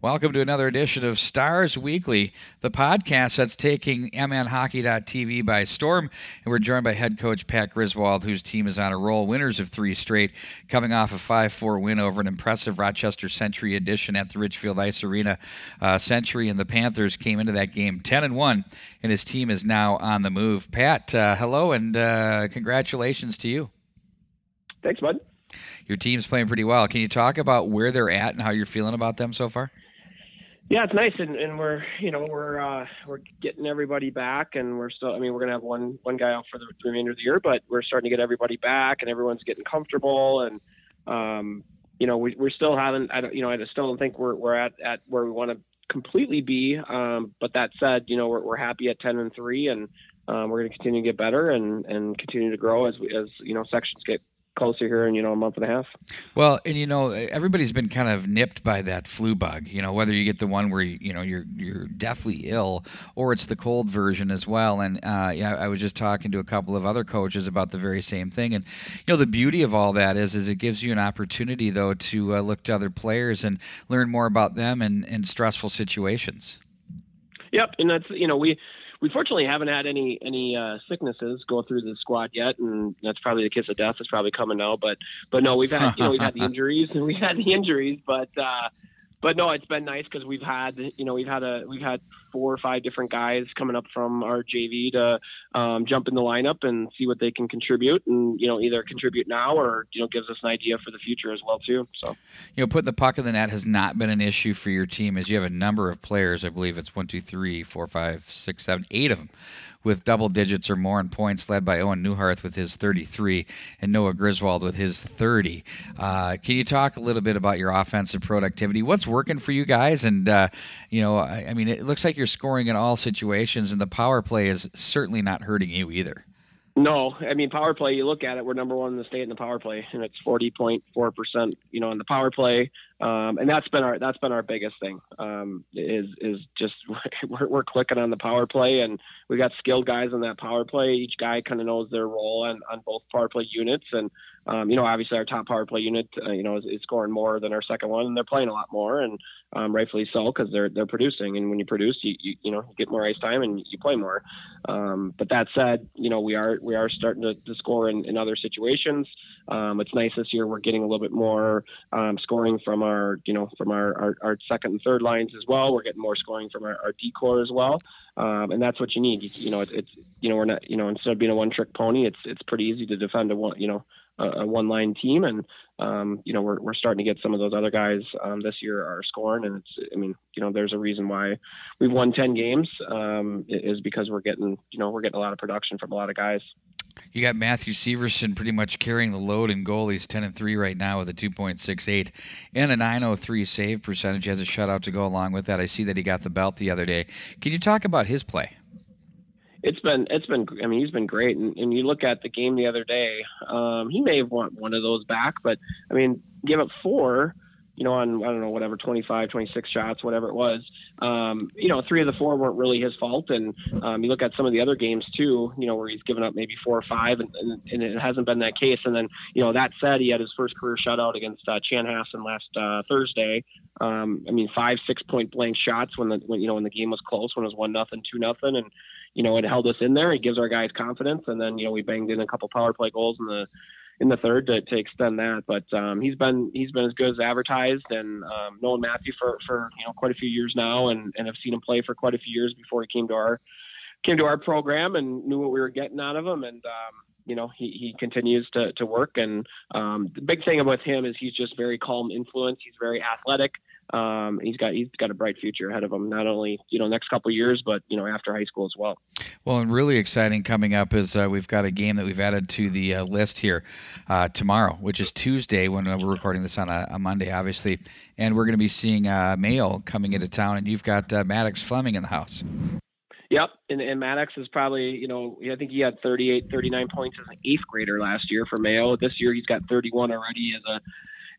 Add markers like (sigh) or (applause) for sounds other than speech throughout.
Welcome to another edition of Stars Weekly, the podcast that's taking MNHockey.tv by storm. And we're joined by head coach Pat Griswold, whose team is on a roll, winners of three straight, coming off a 5 4 win over an impressive Rochester Century edition at the Richfield Ice Arena. Uh, Century and the Panthers came into that game 10 and 1, and his team is now on the move. Pat, uh, hello, and uh, congratulations to you. Thanks, bud. Your team's playing pretty well. Can you talk about where they're at and how you're feeling about them so far? Yeah, it's nice, and, and we're you know we're uh, we're getting everybody back, and we're still. I mean, we're gonna have one one guy out for the remainder of the year, but we're starting to get everybody back, and everyone's getting comfortable, and um, you know we we still haven't. I don't you know I still don't think we're we're at at where we want to completely be. Um, but that said, you know we're we're happy at ten and three, and um, we're to continue to get better and and continue to grow as we as you know sections get closer here in you know a month and a half. Well, and you know everybody's been kind of nipped by that flu bug. You know whether you get the one where you, know you're you're deathly ill or it's the cold version as well. And uh, yeah, I was just talking to a couple of other coaches about the very same thing. And you know the beauty of all that is is it gives you an opportunity though to uh, look to other players and learn more about them in, in stressful situations. Yep, and that's you know we we fortunately haven't had any any uh, sicknesses go through the squad yet, and that's probably the kiss of death is probably coming now. But but no, we've had you know we've had the (laughs) injuries and (laughs) we've had the injuries, but uh, but no, it's been nice because we've had you know we've had a we've had four or five different guys coming up from our JV to um, jump in the lineup and see what they can contribute, and you know either contribute now or you know gives us an idea for the future as well too. So you know putting the puck in the net has not been an issue for your team as you have a number of players. I believe it's one, two, three, four, five, six, seven, eight of them with double digits or more in points, led by Owen Newharth with his 33 and Noah Griswold with his 30. Uh, can you talk a little bit about your offensive productivity? What's working for you guys? And, uh, you know, I, I mean, it looks like you're scoring in all situations, and the power play is certainly not hurting you either. No, I mean power play. You look at it, we're number one in the state in the power play, and it's forty point four percent. You know, in the power play, um, and that's been our that's been our biggest thing. Um, is is just (laughs) we're, we're clicking on the power play, and we got skilled guys in that power play. Each guy kind of knows their role on on both power play units, and um, you know, obviously our top power play unit, uh, you know, is, is, scoring more than our second one, and they're playing a lot more, and um, rightfully so because they're they're producing, and when you produce, you, you you know you get more ice time and you play more. Um, but that said, you know we are we are starting to, to score in, in other situations. Um, it's nice this year we're getting a little bit more um, scoring from our you know from our, our, our second and third lines as well. We're getting more scoring from our, our decor as well. Um, and that's what you need. You, you know, it, it's you know we're not you know instead of being a one trick pony, it's it's pretty easy to defend a one you know a, one line team, and um, you know we're we're starting to get some of those other guys um, this year are scoring, and it's I mean you know there's a reason why we've won ten games um, is because we're getting you know we're getting a lot of production from a lot of guys. You got Matthew Severson pretty much carrying the load in goalies, 10 and 3 right now with a 2.68 and a 903 save percentage. He has a shutout to go along with that. I see that he got the belt the other day. Can you talk about his play? It's been it's been I mean he's been great. And, and you look at the game the other day um, he may have want one of those back but I mean give up four you know on I don't know whatever 25 26 shots whatever it was. Um, you know three of the four weren't really his fault. And um, you look at some of the other games too you know where he's given up maybe four or five and, and, and it hasn't been that case. And then you know that said he had his first career shutout against uh, Chanhassen last uh, Thursday. Um, I mean five six point blank shots when the when you know when the game was close when it was one nothing two nothing. And you know, it held us in there. It gives our guys confidence, and then you know we banged in a couple power play goals in the in the third to, to extend that. But um, he's been he's been as good as advertised, and um, known Matthew for for you know quite a few years now, and and have seen him play for quite a few years before he came to our came to our program and knew what we were getting out of him, and um, you know he, he continues to, to work. And um, the big thing with him is he's just very calm influence. He's very athletic um, he's got he's got a bright future ahead of him. Not only you know next couple years, but you know after high school as well. Well, and really exciting coming up is uh, we've got a game that we've added to the uh, list here uh, tomorrow, which is Tuesday when uh, we're recording this on a, a Monday, obviously, and we're going to be seeing uh, Mayo coming into town, and you've got uh, Maddox Fleming in the house. Yep, and, and Maddox is probably, you know, I think he had 38, 39 points as an eighth grader last year for Mayo. This year he's got 31 already as a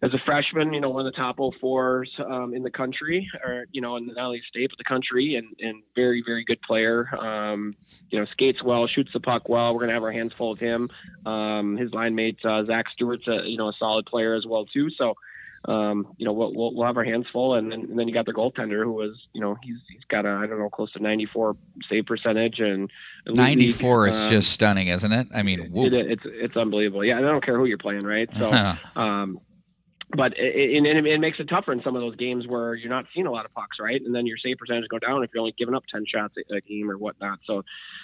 as a freshman, you know, one of the top 04s um, in the country, or you know, in not only state but the country, and and very very good player. Um, you know, skates well, shoots the puck well. We're gonna have our hands full of him. Um, his line mate uh, Zach Stewart's a you know a solid player as well too. So. um, you know, we'll, we'll, we'll have our hands full. And then, and then you got the goaltender who was, you know, he's he's got a I don't know close to 94 save percentage and 94 league, is um, just stunning, isn't it? I mean, it, it's it's unbelievable. Yeah, I don't care who you're playing, right? So, (laughs) um, but it, it, it, makes it tougher in some of those games where you're not seeing a lot of pucks, right? And then your save percentage go down if you're only giving up 10 shots a, a game or whatnot. So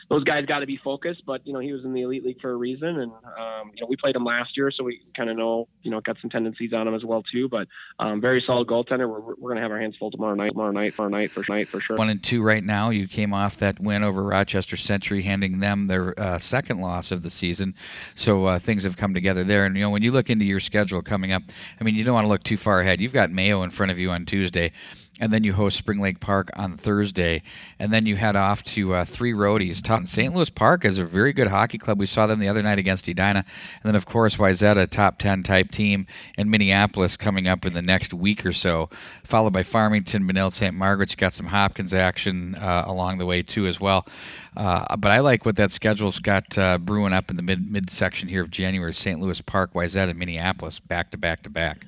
those guys got to be focused. But you know, he was in the elite league for a reason, and um, you know, we played him last year, so we kind of know, you know, got some tendencies on him as well too. But um, very solid goaltender. We're, we're going to have our hands full tomorrow night, tomorrow night, tomorrow night for night for sure. One and two right now. You came off that win over Rochester Century, handing them their uh, second loss of the season. So uh, things have come together there. And you know, when you look into your schedule coming up, I mean, you don't want to look too far far ahead. You've got Mayo in front of you on Tuesday, and then you host Spring Lake Park on Thursday, and then you head off to uh, three roadies. Top St. Louis Park is a very good hockey club. We saw them the other night against Edina, and then of course Wayzata, top ten type team, and Minneapolis coming up in the next week or so, followed by Farmington, Benilde, St. Margaret's. You got some Hopkins action uh, along the way too as well. Uh, but I like what that schedule's got uh, brewing up in the mid mid section here of January. St. Louis Park, Wayzata, Minneapolis, back to back to back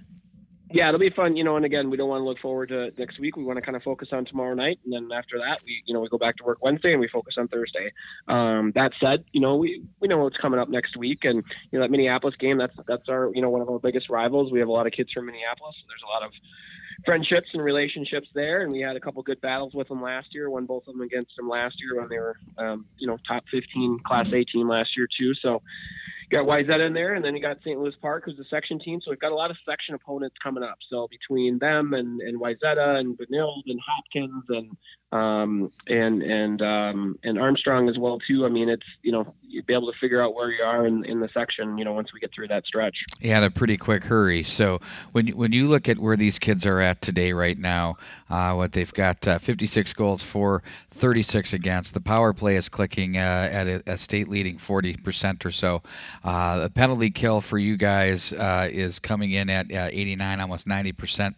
yeah, it'll be fun, you know. And again, we don't want to look forward to next week. We want to kind of focus on tomorrow night, and then after that, we, you know, we go back to work Wednesday and we focus on Thursday. Um, that said, you know, we we know what's coming up next week, and you know that Minneapolis game. That's that's our, you know, one of our biggest rivals. We have a lot of kids from Minneapolis, so there's a lot of friendships and relationships there. And we had a couple good battles with them last year. Won both of them against them last year when they were, um, you know, top 15 Class A team last year too. So got Wayzata in there, and then you got St. Louis Park, who's the section team. So we've got a lot of section opponents coming up. So between them and and Wayzata and Benilde and Hopkins and um, and and um, and Armstrong as well too. I mean, it's you know you'd be able to figure out where you are in, in the section. You know, once we get through that stretch. Yeah, in a pretty quick hurry. So when when you look at where these kids are at today, right now, uh, what they've got uh, 56 goals for, 36 against. The power play is clicking uh, at a, a, state leading 40 percent or so. Uh, the penalty kill for you guys uh, is coming in at uh, 89, almost 90 percent.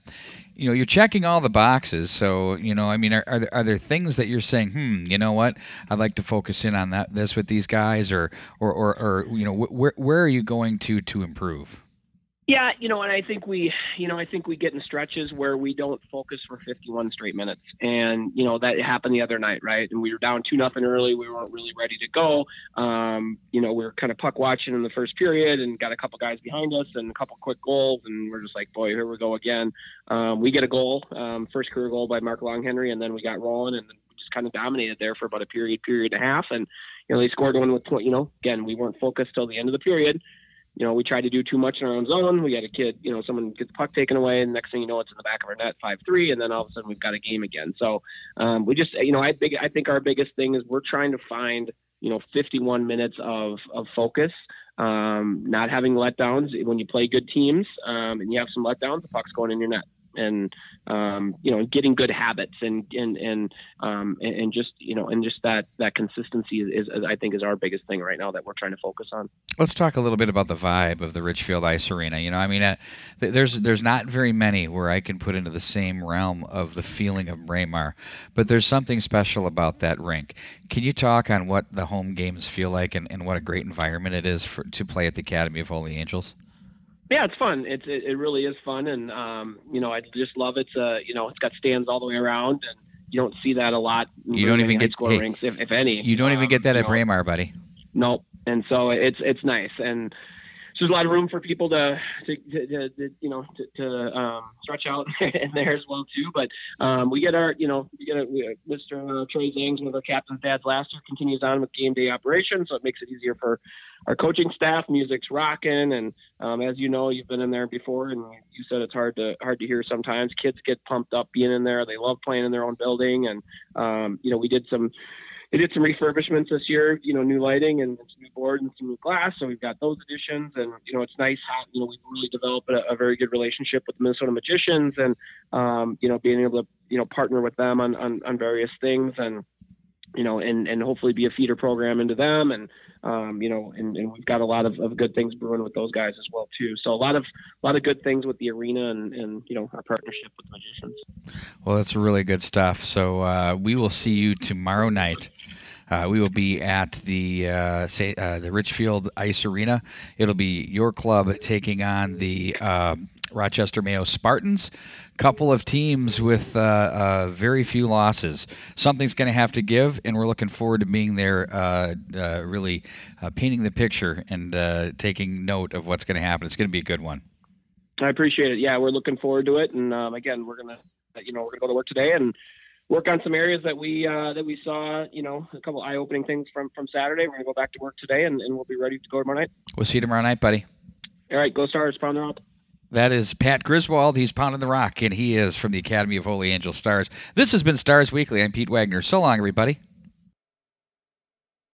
You know you're checking all the boxes so you know i mean are, are there, are there things that you're saying hmm you know what? I'd like to focus in on that this with these guys or or or, or you know wh- where where are you going to to improve yeah, you know, and I think we, you know, I think we get in stretches where we don't focus for 51 straight minutes, and you know that happened the other night, right? And we were down two nothing early. We weren't really ready to go. Um, you know, we were kind of puck watching in the first period, and got a couple guys behind us and a couple quick goals, and we're just like, boy, here we go again. Um, we get a goal, um, first career goal by Mark Longhenry, and then we got rolling, and we just kind of dominated there for about a period, period and a half, and you know they scored one with, you know, again we weren't focused till the end of the period you know, we tried to do too much in our own zone. We had a kid, you know, someone gets the puck taken away, and next thing you know, it's in the back of our net, five three, and then all of a sudden we've got a game again. So um, we just, you know, I think I think our biggest thing is we're trying to find, you know, 51 minutes of of focus. Um, not having letdowns when you play good teams um, and you have some letdowns, the puck's going in your net and um, you know getting good habits and and and um, and just you know and just that that consistency is, is, I think is our biggest thing right now that we're trying to focus on. Let's talk a little bit about the vibe of the Richfield Ice Arena. You know, I mean, uh, there's there's not very many where I can put into the same realm of the feeling of Braemar, but there's something special about that rink. Can you talk on what the home games feel like and, and what a great environment it is for, to play at the Academy of Holy Angels? Yeah, it's fun. It's it, it really is fun, and um, you know I just love it. Uh, you know, it's got stands all the way around, and you don't see that a lot. You don't even get score hey, rinks, if, if any. You don't um, even get that at know, Braemar, buddy. Nope. And so it's it's nice, and so there's a lot of room for people to to, to, to you know to, to um, stretch out (laughs) in there as well too. But um, we get our you know we get a, we, Mr. Uh, Trey Zangs, one of our captain's dads last year, continues on with game day operations, so it makes it easier for our coaching staff. Music's rocking, and um, as you know, you've been in there before, and you said it's hard to hard to hear sometimes. Kids get pumped up being in there. They love playing in their own building, and um, you know we did some they did some refurbishments this year, you know, new lighting and some new board and some new glass. So we've got those additions, and you know, it's nice how you know we've really developed a, a very good relationship with the Minnesota Magicians, and um, you know, being able to you know partner with them on on, on various things, and you know, and and hopefully be a feeder program into them, and um, you know, and, and we've got a lot of, of good things brewing with those guys as well too. So a lot of a lot of good things with the arena and and you know our partnership with the Magicians. Well, that's really good stuff. So uh, we will see you tomorrow night uh, we will be at the uh, say, uh, the Richfield Ice Arena. It'll be your club taking on the um, Rochester Mayo Spartans, couple of teams with uh, uh, very few losses. Something's going to have to give, and we're looking forward to being there, uh, uh really uh, painting the picture and uh, taking note of what's going to happen. It's going to be a good one. I appreciate it. Yeah, we're looking forward to it, and um, again, we're gonna, you know, we're gonna go to work today and work on some areas that we uh, that we saw, you know, a couple eye-opening things from from Saturday. We're gonna go back to work today, and, and we'll be ready to go tomorrow night. We'll see you tomorrow night, buddy. All right, go Stars, pound the rock. That is Pat Griswold. He's pounding the rock, and he is from the Academy of Holy Angel Stars. This has been Stars Weekly. I'm Pete Wagner. So long, everybody.